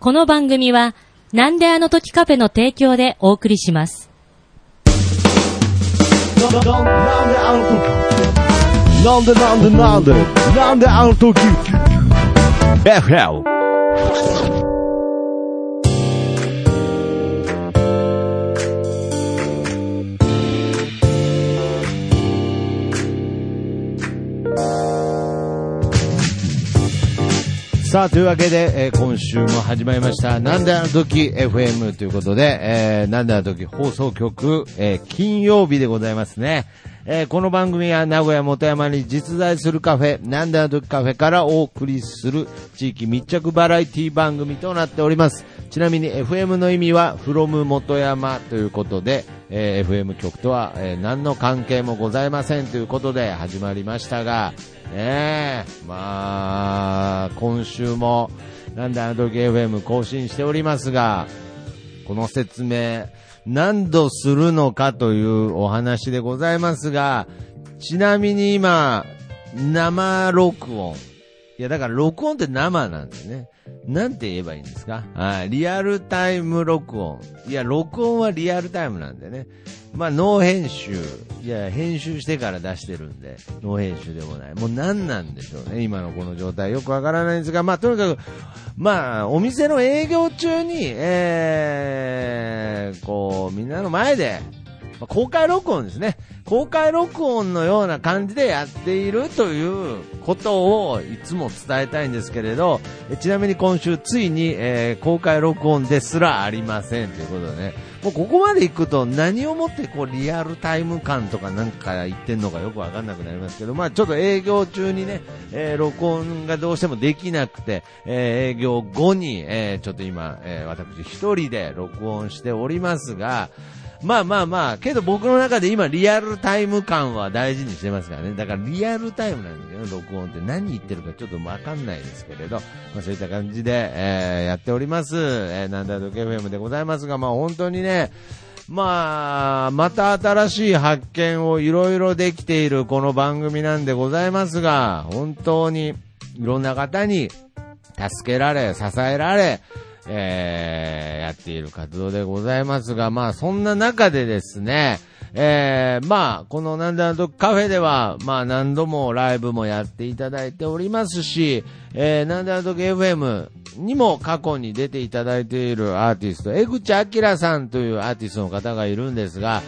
この番組は、なんであの時カフェの提供でお送りします。なんであの時なんでなんでなんでなんであの時？FL さあ、というわけで、えー今週も始まりました、なんであの時 FM ということで、えーなんであの時放送局、えー金曜日でございますね。えーこの番組は名古屋元山に実在するカフェ、なんであの時カフェからお送りする地域密着バラエティ番組となっております。ちなみに FM の意味は from 元山ということで、えー FM 局とは、えー何の関係もございませんということで始まりましたが、ねえ、まあ、今週も、なんであの時 FM 更新しておりますが、この説明、何度するのかというお話でございますが、ちなみに今、生録音。いや、だから録音って生なんでね。なんて言えばいいんですか？はい。リアルタイム録音。いや、録音はリアルタイムなんでね。まあ、ノー編集。いや、編集してから出してるんで、ノー編集でもない。もう何なんでしょうね。今のこの状態。よくわからないんですが、まあ、とにかく、まあ、お店の営業中に、えー、こう、みんなの前で、ま公開録音ですね。公開録音のような感じでやっているということをいつも伝えたいんですけれど、ちなみに今週ついに、えー公開録音ですらありませんということでね、もうここまで行くと何をもってこうリアルタイム感とかなんか言ってんのかよくわかんなくなりますけど、まあちょっと営業中にね、えー録音がどうしてもできなくて、えー営業後に、えちょっと今、え私一人で録音しておりますが、まあまあまあ、けど僕の中で今リアルタイム感は大事にしてますからね。だからリアルタイムなんですよね、録音って何言ってるかちょっとわかんないですけれど、まあそういった感じで、えーやっております。えー、なんだと FM でございますが、まあ本当にね、まあ、また新しい発見をいろいろできているこの番組なんでございますが、本当にいろんな方に助けられ、支えられ、えーやっている活動でございますが、まあそんな中でですね、えーまあこのなんだとカフェでは、まあ何度もライブもやっていただいておりますし、えー、なんだと FM にも過去に出ていただいているアーティスト、江口明さんというアーティストの方がいるんですが、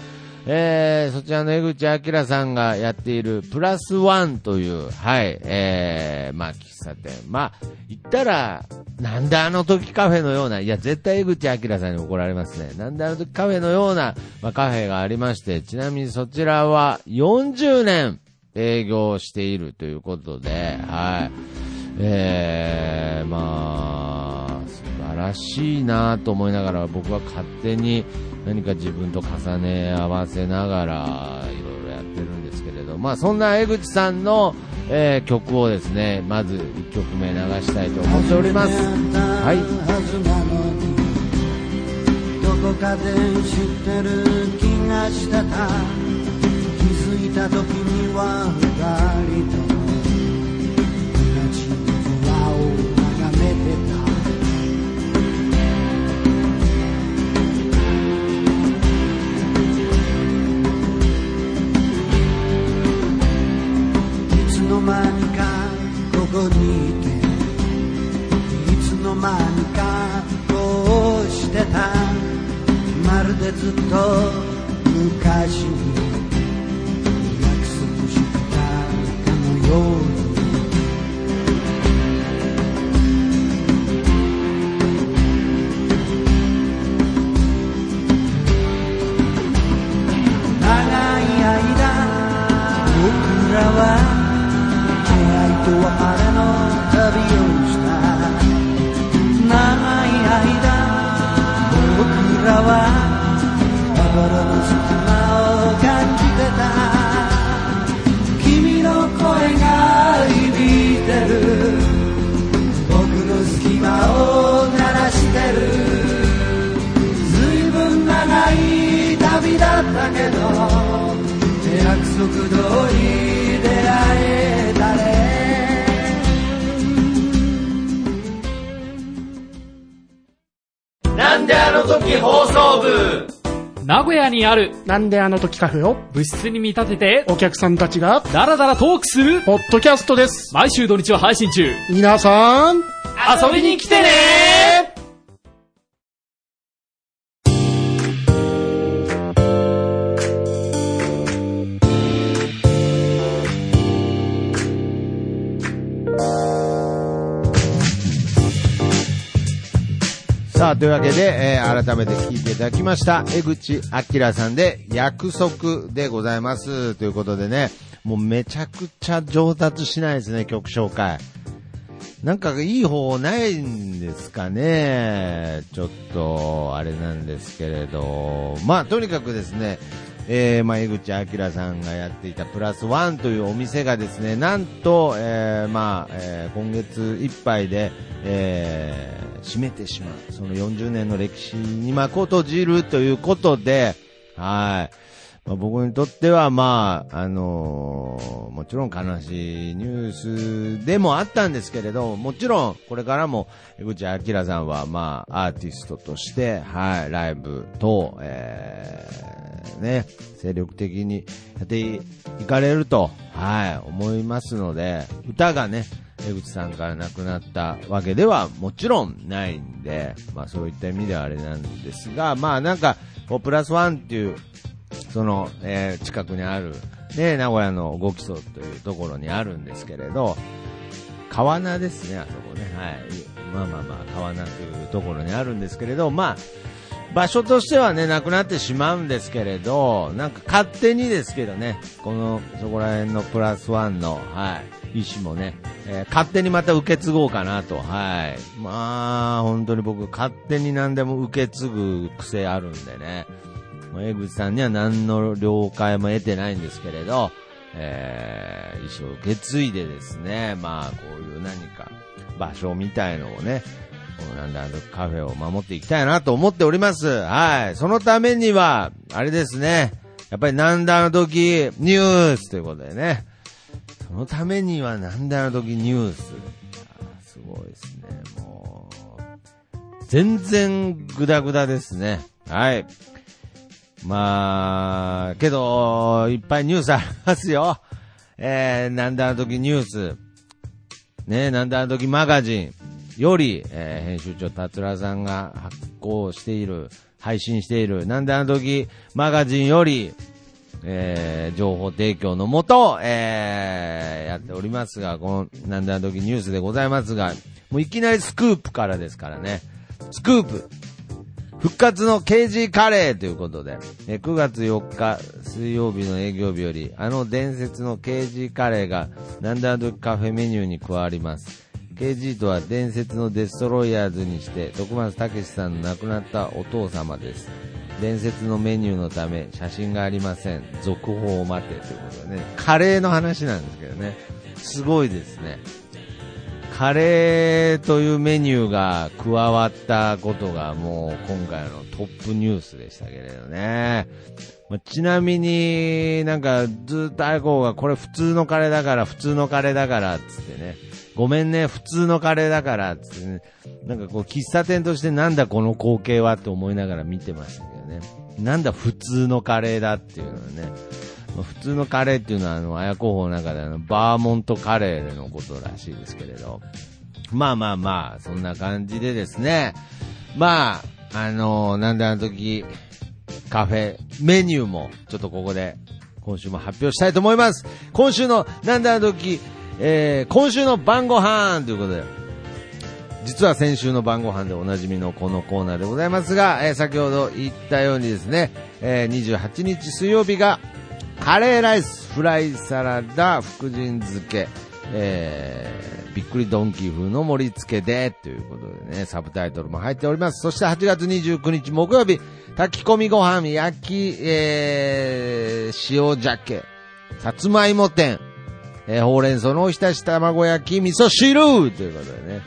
えー、そちらの江口明さんがやっているプラスワンという、はい、えー、まあ、喫茶店。まあ、言ったら、なんであの時カフェのような、いや、絶対江口明さんに怒られますね。なんであの時カフェのような、まあ、カフェがありまして、ちなみにそちらは40年営業しているということで、はい。えー、まあ、素晴らしいなと思いながら僕は勝手に何か自分と重ね合わせながらいろいろやってるんですけれど、まあそんな江口さんの、えー曲をですね、まず1曲目流したいと思っております。はい。どこかで知ってる気がしてた気づいた時には二人と名古屋にある。なんであの時カフェを？部室に見立てて。お客さんたちが？ダラダラトークする。ポッドキャストです。毎週土日は配信中。皆さん、遊びに来てねというわけで、えー改めて聞いていただきました、江口明さんで、約束でございます。ということでね、もうめちゃくちゃ上達しないですね、曲紹介。なんかいい方法ないんですかね。ちょっと、あれなんですけれど。まあ、とにかくですね、えー、まあ、江口明さんがやっていたプラスワンというお店がですね、なんと、えー、まあ、えー今月いっぱいで、えー閉めてしまう。その40年の歴史に幕を閉じるということで、はい。まあ、僕にとっては、まあ、あのーもちろん悲しいニュースでもあったんですけれど、もちろん、これからも、江口明さんは、まあ、アーティストとして、はい、ライブと、えー、ね、精力的にやっていかれると、はい、思いますので、歌がね、江口さんから亡くなったわけではもちろんないんで、まあそういった意味ではあれなんですが、まあなんか、こうプラスワンっていうその、えー近くにある、ね、名古屋の5基礎というところにあるんですけれど、川名ですね、あそこね。はい。まあまあまあ、川名というところにあるんですけれど、まあ、場所としてはね、なくなってしまうんですけれど、なんか勝手にですけどね、この、そこら辺のプラスワンの、はい、意思もね、えー勝手にまた受け継ごうかなと、はい。まあ、本当に僕、勝手に何でも受け継ぐ癖あるんでね。まあ江口さんには何の了解も得てないんですけれど、えー、一生受け継いでですね、まあ、こういう何か場所みたいのをね、このなんだあのカフェを守っていきたいなと思っております。はい。そのためには、あれですね、やっぱりなんだあの時ニュースということでね、そのためにはなんだあの時ニュース。ーすごいですね、もう。全然グダグダですね。はい。まあ、けど、いっぱいニュースありますよ。えー、なんだあの時ニュース。ね、なんだあの時マガジンより、えー編集長達郎さんが発行している、配信している、なんであの時マガジンより、えー情報提供のもと、えーやっておりますが、この、なんであの時ニュースでございますが、もういきなりスクープからですからね。スクープ復活の KG カレーということで、え9月4日水曜日の営業日より、あの伝説の KG カレーが、なんであの時カフェメニューに加わります。KG とは伝説のデストロイヤーズにして、徳松武さんの亡くなったお父様です。伝説のメニューのため写真がありません。続報を待てということでね、カレーの話なんですけどね、すごいですね。カレーというメニューが加わったことがもう今回のトップニュースでしたけれどね。まあちなみになんかずっとアイコーがこれ普通のカレーだから普通のカレーだからっつってね。ごめんね、普通のカレーだからっつってね。なんかこう喫茶店としてなんだこの光景はって思いながら見てましたけどね。なんだ普通のカレーだっていうのはね。普通のカレーっていうのは、あの、綾候補の中であの、バーモントカレーのことらしいですけれど。まあまあまあ、そんな感じでですね。まあ、あのなんであの時、カフェ、メニューも、ちょっとここで、今週も発表したいと思います。今週の、なんであの時、えー、今週の晩ご飯ということで、実は先週の晩ご飯でおなじみのこのコーナーでございますが、えー先ほど言ったようにですね、えー28日水曜日が、カレーライス、フライサラダ、福神漬け、えー、びっくりドンキー風の盛り付けで、ということでね、サブタイトルも入っております。そして8月29日木曜日、炊き込みご飯、焼き、えー、塩鮭、さつまいも店、えーほうれん草のおひたし卵焼き、味噌汁ということでね。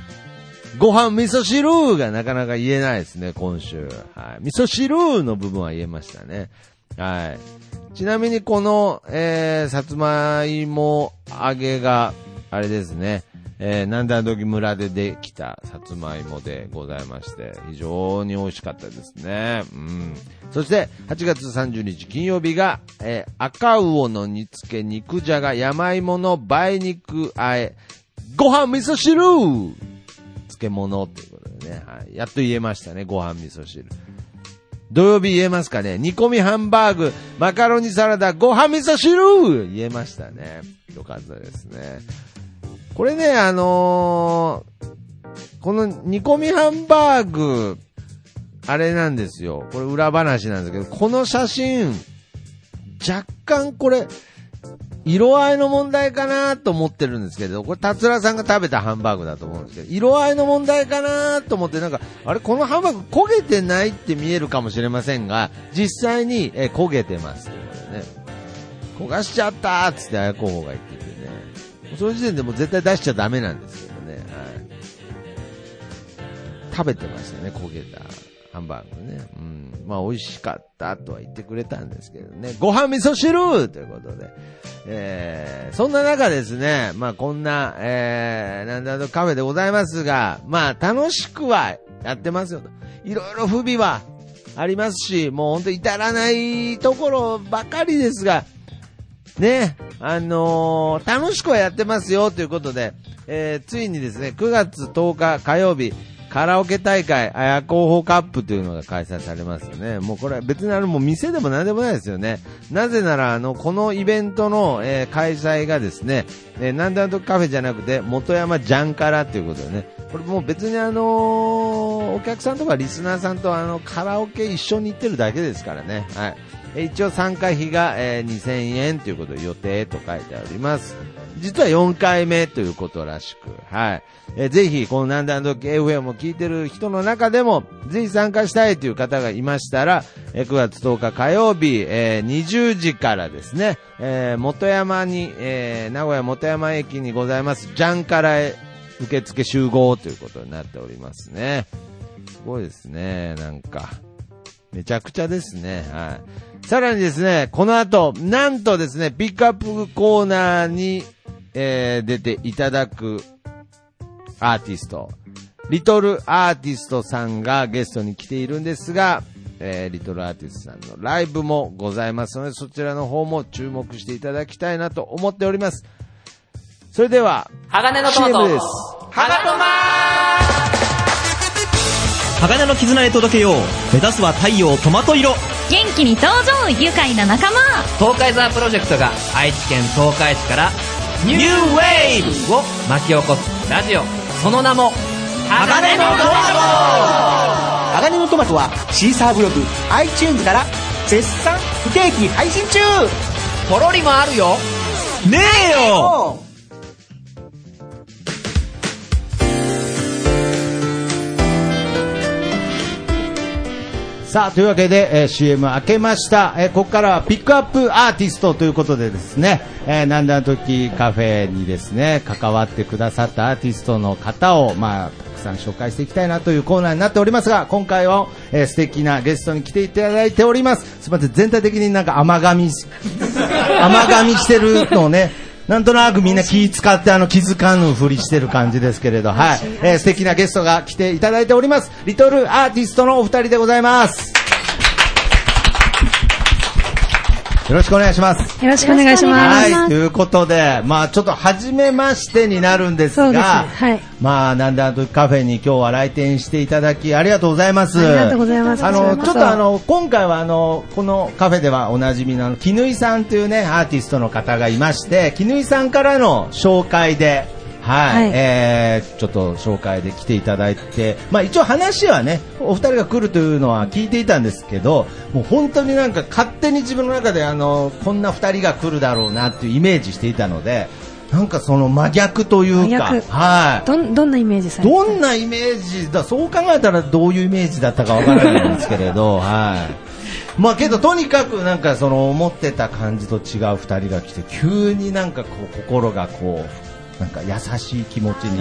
ご飯味噌汁がなかなか言えないですね、今週。はい。味噌汁の部分は言えましたね。はい。ちなみにこの、えー、さつまいも揚げが、あれですね、えー、なんだどき村でできたさつまいもでございまして、非常に美味しかったですね。うん。そして、8月30日金曜日が、えー赤魚の煮付け肉じゃが山芋の梅肉あえ、ご飯味噌汁漬物ということでね、はい。やっと言えましたね、ご飯味噌汁。土曜日言えますかね？煮込みハンバーグ、マカロニサラダ、ご飯味噌汁言えましたね。よかったですね。これね、あのーこの煮込みハンバーグ、あれなんですよ。これ裏話なんですけど、この写真、若干これ、色合いの問題かなと思ってるんですけど、これ、達郎さんが食べたハンバーグだと思うんですけど、色合いの問題かなと思って、なんか、あれ、このハンバーグ焦げてないって見えるかもしれませんが、実際に、え焦げてます。これね。焦がしちゃったーっつって、綾候補が言っててね。その時点でもう絶対出しちゃダメなんですけどね。はい。食べてましたね、焦げたハンバーグね。うん。まあ、美味しかったとは言ってくれたんですけどね。ご飯味噌汁ということで。えー、そんな中ですね、まあ、こんな、えー、なんだとカフェでございますが、まあ、楽しくはやってますよと。いろいろ不備はありますし、もう本当至らないところばかりですが、ね、あのー楽しくはやってますよということで、えーついにですね、9月10日火曜日、カラオケ大会、あや候補カップというのが開催されますよね。もうこれは別にあのもう店でも何でもないですよね。なぜならあの、このイベントの、えー開催がですね、えーなんだとカフェじゃなくて、元山ジャンカラということでね、これもう別にあのーお客さんとかリスナーさんとあの、カラオケ一緒に行ってるだけですからね。はい。一応参加費が、えー2000円ということで予定と書いてあります。実は4回目ということらしく、はい。えーぜひ、このなんだんどき FM を聞いてる人の中でも、ぜひ参加したいという方がいましたら、えー9月10日火曜日、えー20時からですね、えー元山に、えー名古屋元山駅にございます、ジャンからへ受付集合ということになっておりますね。すごいですね、なんか。めちゃくちゃですね。はい。さらにですね、この後、なんとですね、ピックアップコーナーに、えー出ていただくアーティスト、リトルアーティストさんがゲストに来ているんですが、えーリトルアーティストさんのライブもございますので、そちらの方も注目していただきたいなと思っております。それでは、鋼のトマト。です。ハガトマ鋼の絆へ届けよう目指すは太陽トマト色元気に登場愉快な仲間東海ザープロジェクトが愛知県東海市からニューウェーブを巻き起こすラジオ。その名も、鋼のトマ鋼のトマトはシーサーブログ iTunes から絶賛不定期配信中。トポロリもあるよ。ねえよさあ、というわけで、えー CM 開けました。えーここからはピックアップアーティストということでですね、えーなんだの時カフェにですね、関わってくださったアーティストの方を、まあ、たくさん紹介していきたいなというコーナーになっておりますが、今回は、えー素敵なゲストに来ていただいております。すみません、全体的になんか甘噛みし、甘噛みしてるのをね、なんとなくみんな気使ってあの気づかぬふりしてる感じですけれど、はい。えー素敵なゲストが来ていただいております。リトルアーティストのお二人でございます。よろしくお願いします。よろしくお願いします。はい。ということで、まあちょっと初めましてになるんですそうです。が、はい。まあなんであの時カフェに今日は来店していただきありがとうございます。ありがとうございますあの、こちょっとあの、今回はあの、このカフェではおなじみの、絹井さんというね、アーティストの方がいまして、絹井さんからの紹介で、はい、はいえー、ちょっと紹介で来ていただいて、まあ一応話はね、お二人が来るというのは聞いていたんですけど、もう本当になんか勝手に自分の中であの、こんな二人が来るだろうなっていうイメージしていたので、なんかその真逆というか、はい。どん、どんなイメージされてどんなイメージだ、そう考えたらどういうイメージだったかわからないんですけれど、はい。まあけどとにかくなんかその思ってた感じと違う二人が来て、急になんかこう心がこう、なんか優しい気持ちに。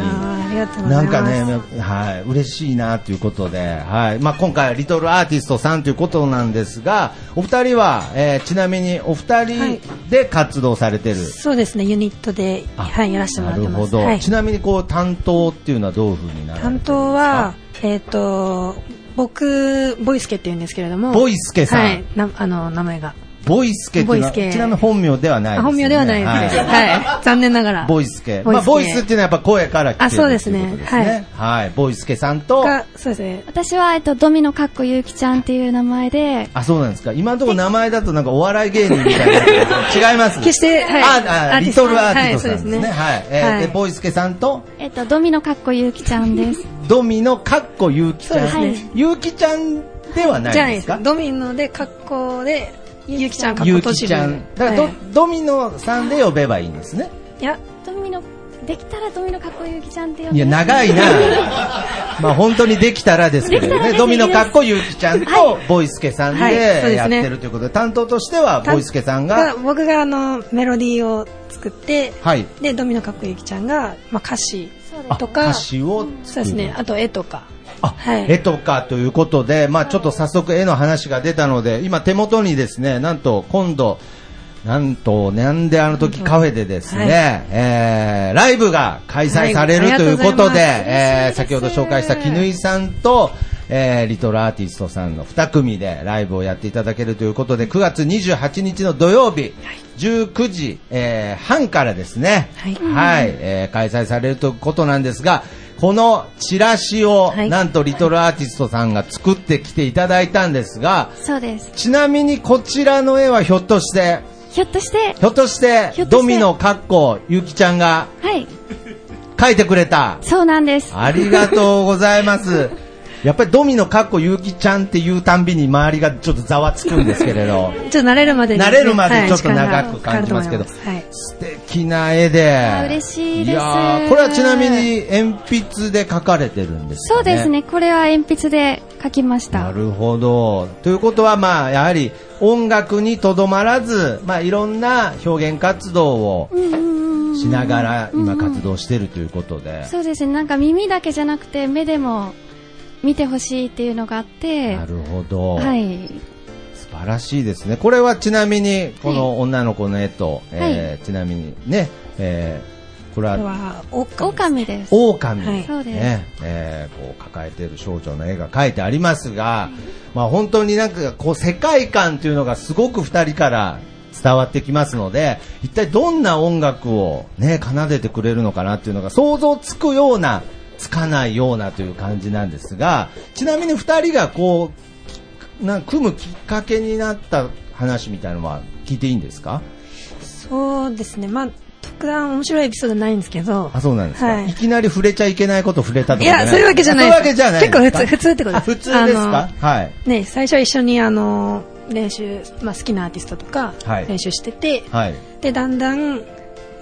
ないん。かね、はい、嬉しいなということで、はい。まあ、今回はリトルアーティストさんということなんですが、お二人は、えーちなみにお二は人いで活動されてる。そうですね、ユニットで、あはい、やらせてもらってます。なるほど。はいちなみにこう担当っていうのはどういうふうになる担当は、えっ、と、僕、ボイスケって言うんですけれども。ボイスケさんはい、なあの、名前が。ボイスケっていうのはボイスケちなみに本名ではないです、ね。あ本名ではないです。はい、残念ながら。ボイスケ。ボイスケまあ、ボイスっていうのはやっぱ声から来てるあそうですねってい。はい。ボイスケさんと、が、そうですね。私は、えっと、ドミノかっこゆうきちゃんっていう名前で、あ、そうなんですか。今のところ名前だとなんかお笑い芸人みたいな。違います。決してはいあ、あ、リストトルアーティストさんですね。はいそうですねはい。えーはいで、ボイスケさんと、えっと、ドミノかっこゆうきちゃんです。ドミのかっこゆうきちゃん。そうですねゆうきちゃんではないじゃないですか。ドミノで格好で、ゆうきちゃん格ゆう好としきちゃん。だからド、はいドミノさんで呼べばいいんですね。いや、ドミノ、できたらドミノかっこゆうきちゃんって呼んで。いや、長いな。まあ本当にできたらですけどね。できたらでドミノかっこゆうきちゃんとボイスケさんでやってるということで、担当としてはボイスケさんが、僕があの、メロディーを作って、はい。で、ドミノかっこゆきちゃんが、まあ、歌詞あとか、歌詞を作るそうですね、あと絵とか。あ、はい。絵とかということで、まあちょっと早速絵の話が出たので、今手元にですね、なんと今度、なんと、なんであの時カフェでですね、はい。えー、ライブが開催される、はいということで、えー、先ほど紹介した絹井さんと、えー、リトルアーティストさんの2組でライブをやっていただけるということで、9月28日の土曜日、19時、えー、半からですね、はい。はい、えー開催されるということなんですが、このチラシを、はい。なんとリトルアーティストさんが作ってきていただいたんですが、そうです。ちなみにこちらの絵はひょっとして、ひょっとして、ひょっとして、ドミノかっこゆきちゃんがはい、描いてくれた。そうなんです。ありがとうございます。やっぱりドミノかっこゆきちゃんっていうたんびに周りがちょっとざわつくんですけれど、ちょっと慣れるまでにね。慣れるまではいちょっと長く感じますけど。時間がかかると思い。素敵な絵で。あ嬉しいですやーこれはちなみに鉛筆で描かれてるんですかね。そうですね。これは鉛筆で書きました。なるほど。ということは、まあ、やはり音楽にとどまらず、まあ、いろんな表現活動をうんうんうんうんしながら今活動してるということで。そうですね。なんか耳だけじゃなくて目でも見てほしいっていうのがあって、なるほど。はい。素晴らしいですね。これはちなみに、この女の子の絵と、えーちなみにね、えーこれは、は、オカ狼です。狼、はい。そうです。ね、えーこう抱えている少女の絵が描いてありますが、まあ本当になんかこう世界観というのがすごく二人から伝わってきますので、一体どんな音楽をね、奏でてくれるのかなっていうのが想像つくような、つかないようなという感じなんですが、ちなみに二人がこう、な組むきっかけになった話みたいなのは聞いていいんですか？そうですね。まあ、特段面白いエピソードないんですけど。あ、そうなんですか、はいい、きなり触れちゃいけないこと触れたとかいや、そういうわけじゃないそういうわけじゃない結構普通、普通ってことです。あ普通ですか？あはい。のね、最初は一緒にあの、練習、まあ好きなアーティストとかはい、練習してて、はい。で、だんだん、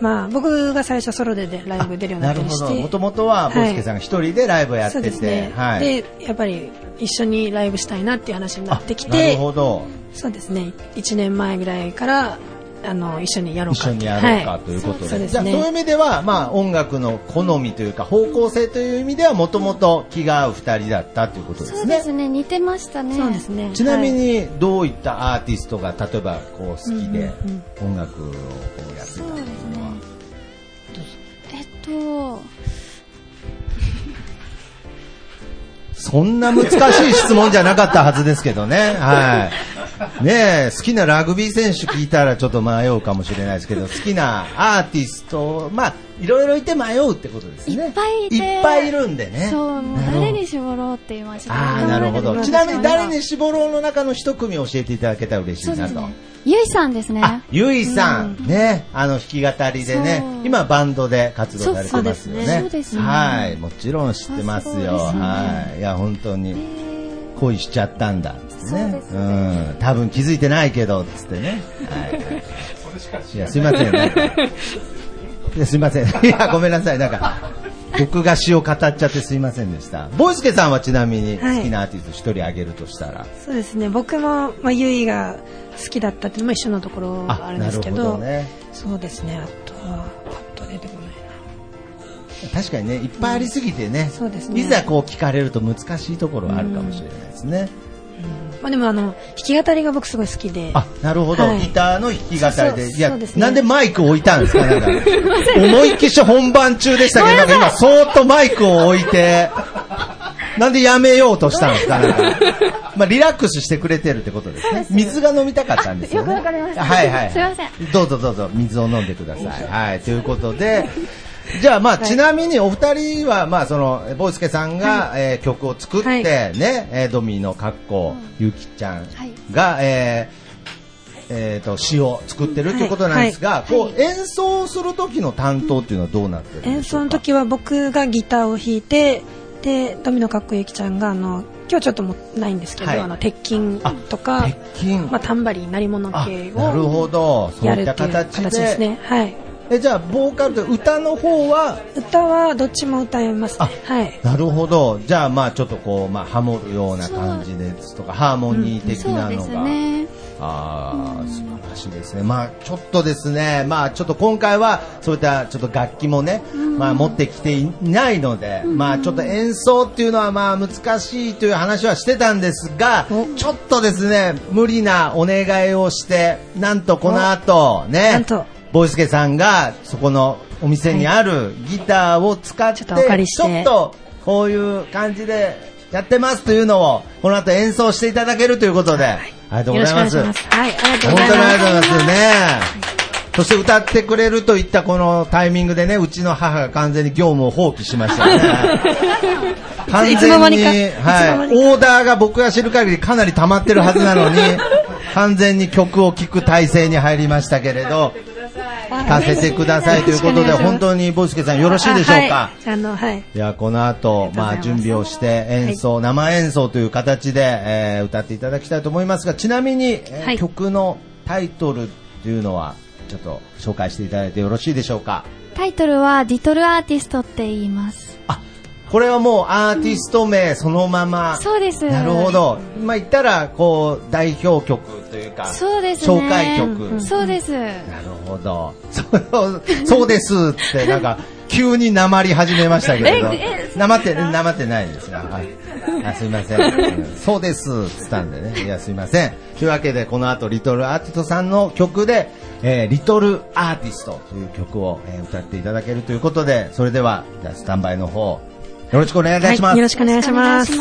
まあ僕が最初ソロでライブ出るようにな。ったりして。もともとは、ボスケさんが一人でライブをやってて、ですね。はい。で、やっぱり一緒にライブしたいなっていう話になってきあなるて、ほど。そうですね。1年前ぐらいから、あの、一緒にやろうか一緒にやろうかはいということで。そうですじゃあ、そういうね。意味では、まあ、音楽の好みというか、方向性という意味では、もともと気が合う二人だったということですね。そうですね。似てましたね。そうですね。ちなみはい、に、どういったアーティストが、例えば、こう、好きで、音楽をこうやってたそうですねっていうのは。。えっと、そんな難しい質問じゃなかったはずですけどね。はい。ねえ、好きなラグビー選手聞いたらちょっと迷うかもしれないですけど、好きなアーティスト、まあ、いろいろいて迷うってことですね。いっぱいいていっぱいいるんでね。そう、もう誰に絞ろうって今ちょっとああ、なるほど。ちなみに誰に絞ろうの中の一組教えていただけたら嬉しいなと。そうですね。ゆいさんですね。あ、ゆいさん、ね、あの弾き語りでね今バンドで活動されてますよね。そうですねねはい、もちろん知ってますよ。すねはい、いや本当に恋しちゃったんだね。そうですうん、多分気づいてないけどっつってね。はい。いやすいませんなんか。いやすいません。いや ごめんなさいなんか。僕が詩を語っちゃってすいませんでした。ボイスケさんはちなみに好きなアーティスト一人挙げるとしたら？そうですね。僕も、まあ、ゆいが好きだったっていうのも一緒のところがあるんですけど、どね。そうですね。あとは、パッと出てこないな。確かにね、いっぱいありすぎてね、そうですねいざこう聞かれると難しいところはあるかもしれないですね。まあでもあの、弾き語りが僕すごい好きで。あ、なるほど。はいギターの弾き語りで。いやそうです、ねなんでマイク置いたんですか？なんか。思いっきし本番中でしたけど、なんか今、そーっとマイクを置いて、なんでやめようとしたんですか？なんか。まあ、リラックスしてくれてるってことですね。水が飲みたかったんですよ、ね。よくわかりましたはいはい。すいませんどうぞどうぞ、水を飲んでください。はい、ということで、じゃあまあ、ちなみにお二人は、まあその、ボイスケさんが、えー曲を作って、はい。ね、えードミーの格好、ゆきちゃんが、えーえーと、詩を作ってるということなんですが、こう、演奏する時の担当っていうのはどうなってるんで演奏の時は僕がギターを弾いて、で、ドミノかっこゆきちゃんが、あの、今日ちょっともないんですけど、はい。あの、鉄筋とか、鉄筋。まあ、タンバリン、鳴り物あ系なるほをど。そういった。形ですね。はい。え、じゃあ、ボーカルと歌の方は、歌はどっちも歌えますね。はい。なるほど。じゃあ、まあ、ちょっとこう、まあ、ハモるような感じですとか、ハーモニー的なのが。ね。ああ、素晴らしいですね。まあ、ちょっとですね、まあ、ちょっと今回は、そういったちょっと楽器もね、まあ、持ってきていないので、まあ、ちょっと演奏っていうのは、まあ、難しいという話はしてたんですが、ちょっとですね、無理なお願いをして、なんとこの後、ね、なんとボイスケさんが、そこのお店にあるギターを使って、ちょっとこういう感じでやってますというのを、この後演奏していただけるということで、ありがとうございます。はい、ありがとう本当ございます。にありがとうございますね。そして歌ってくれるといったこのタイミングでね、うちの母が完全に業務を放棄しましたね。完全に、はいオーダーが僕が知る限りかなり溜まってるはずなのに、完全に曲を聴く体制に入りましたけれど、聴かせてくださいということで、本当にボイスケさんよろしいでしょうか、あの、はい。いや、この後、まあ、準備をして演奏、生演奏という形で、えー歌っていただきたいと思いますが、ちなみに、えーはい曲のタイトルっていうのは、ちょっと紹介していただいてよろしいでしょうか？タイトルは、リトルアーティストって言います。これはもうアーティスト名そのまま。そうです。なるほ。ど。まあ、言ったら、こう、代表曲というか、そうですね。紹介曲。そうです。なるほど。そう、そうですって、なんか、急になまり始めましたけれどええ。なまって、なまってないですが、はい。あすいません。う んそうですって言ったんでね。いや、すいません。というわけで、この後、リトルアーティストさんの曲で、えーリトルアーティストという曲を、えー歌っていただけるということで、それでは、じゃあスタンバイの方、よろしくお願いいたします。はい、よろしくお願いします。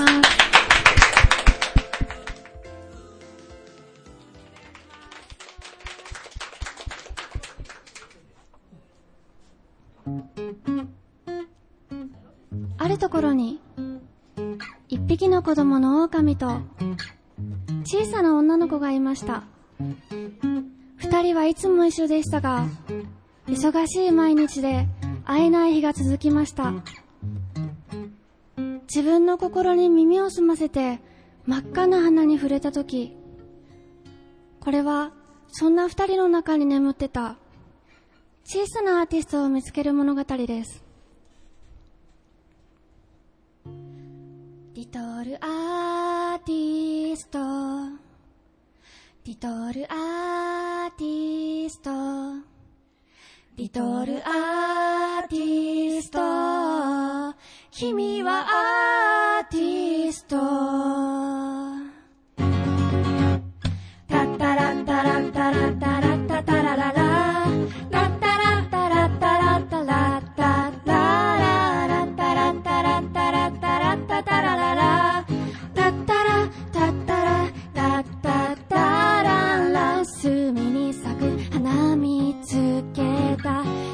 と、小さな女の子がいました。二人はいつも一緒でしたが、忙しい毎日で会えない日が続きました。自分の心に耳を澄ませて真っ赤な花に触れたとき、これはそんな二人の中に眠ってた小さなアーティストを見つける物語です。トルアーティストリトルアーティストリトルアーティスト君はアーティストタッタラッタラッタラッタラッタタララ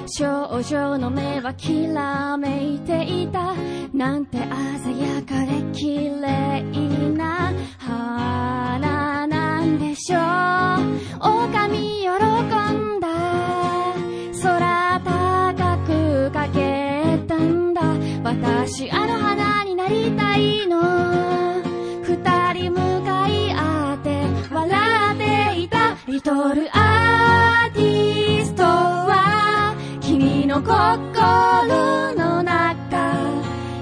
少女の目はきらめいていたなんて鮮やかで綺麗な花なんでしょう狼喜んだ空高くかけたんだ私あの花になりたいの。二人向かい合って笑っていた。リトルアの心の中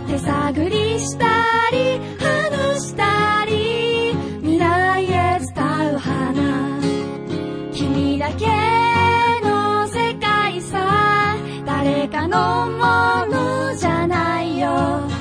手探りしたり話したり未来へ伝う花。君だけの世界さ誰かのものじゃないよ。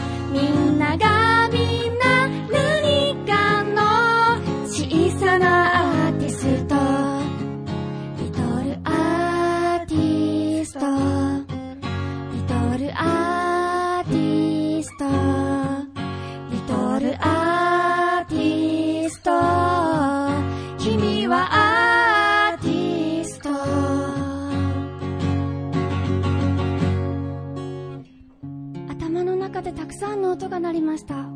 くさんの音が鳴りました。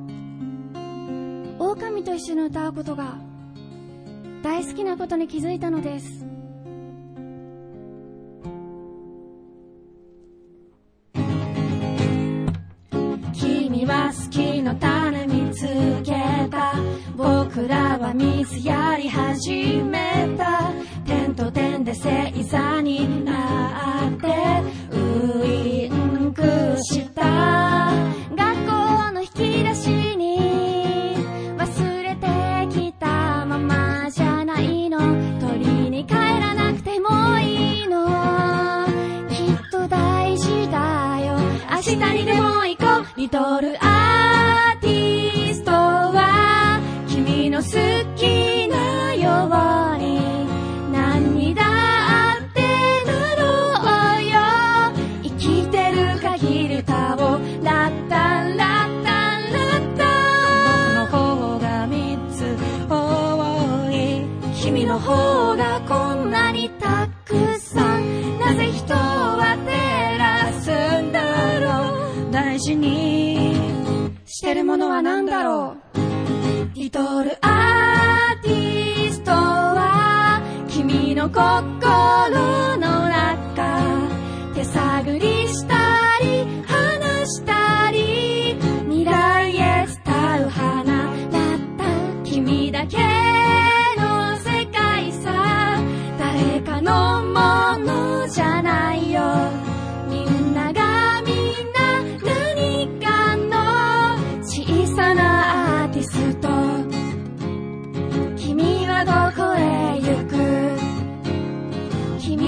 狼と一緒に歌うことが大好きなことに気づいたのです。君は好きの種見つけた。僕らは水やり始めた。点と点で星座になってた。ものは何だろう？リトル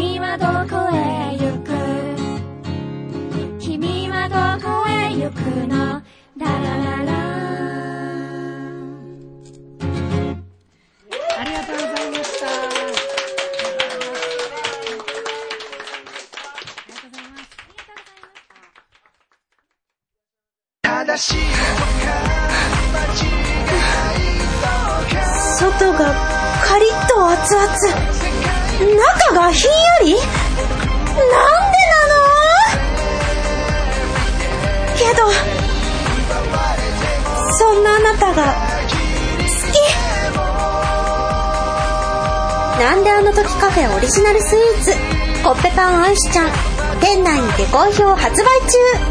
君はどこへ行く？君はどこへ行くの？の時カフェオリジナルスイーツコッペパンアイスちゃん店内にて好評発売中。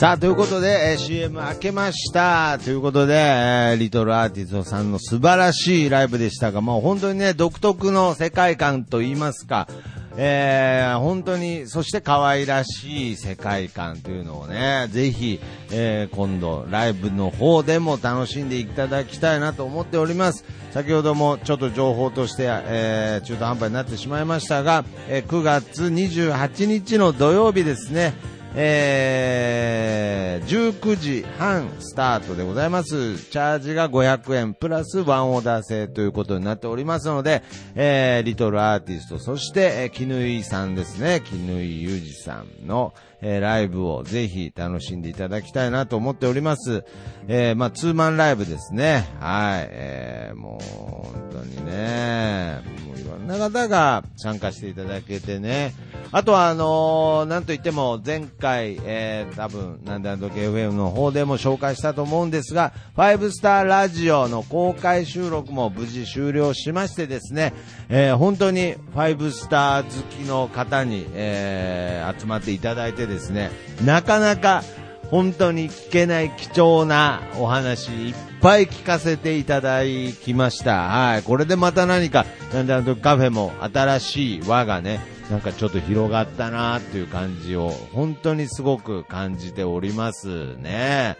さあ、ということで、えー CM 開けました。ということで、えーリトルアーティストさんの素晴らしいライブでしたが、もう本当にね、独特の世界観といいますか、えー本当に、そして可愛らしい世界観というのをね、ぜひ、えー今度、ライブの方でも楽しんでいただきたいなと思っております。先ほどもちょっと情報として、えー中途半端になってしまいましたが、えー9月28日の土曜日ですね、えー、19時半スタートでございます。チャージが500円プラスワンオーダー制ということになっておりますので、えー、リトルアーティスト、そして、えー、絹井さんですね、絹井裕二さんの、えー、ライブをぜひ楽しんでいただきたいなと思っております。えー、まあ、ツーマンライブですね。はい。えー、もう、本当にね、もういろんな方が参加していただけてね。あとは、あのーなんといっても、前回、えー、多分、なんであの時 FM の方でも紹介したと思うんですが、ファイブスターラジオの公開収録も無事終了しましてですね、えー本当にファイブスター好きの方に、えー集まっていただいてですね、なかなか、本当に聞けない貴重なお話いっぱい聞かせていただきました。はい。これでまた何か、なんであの時カフェも新しい輪がね、なんかちょっと広がったなっていう感じを、本当にすごく感じておりますね。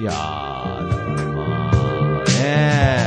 いやー、だから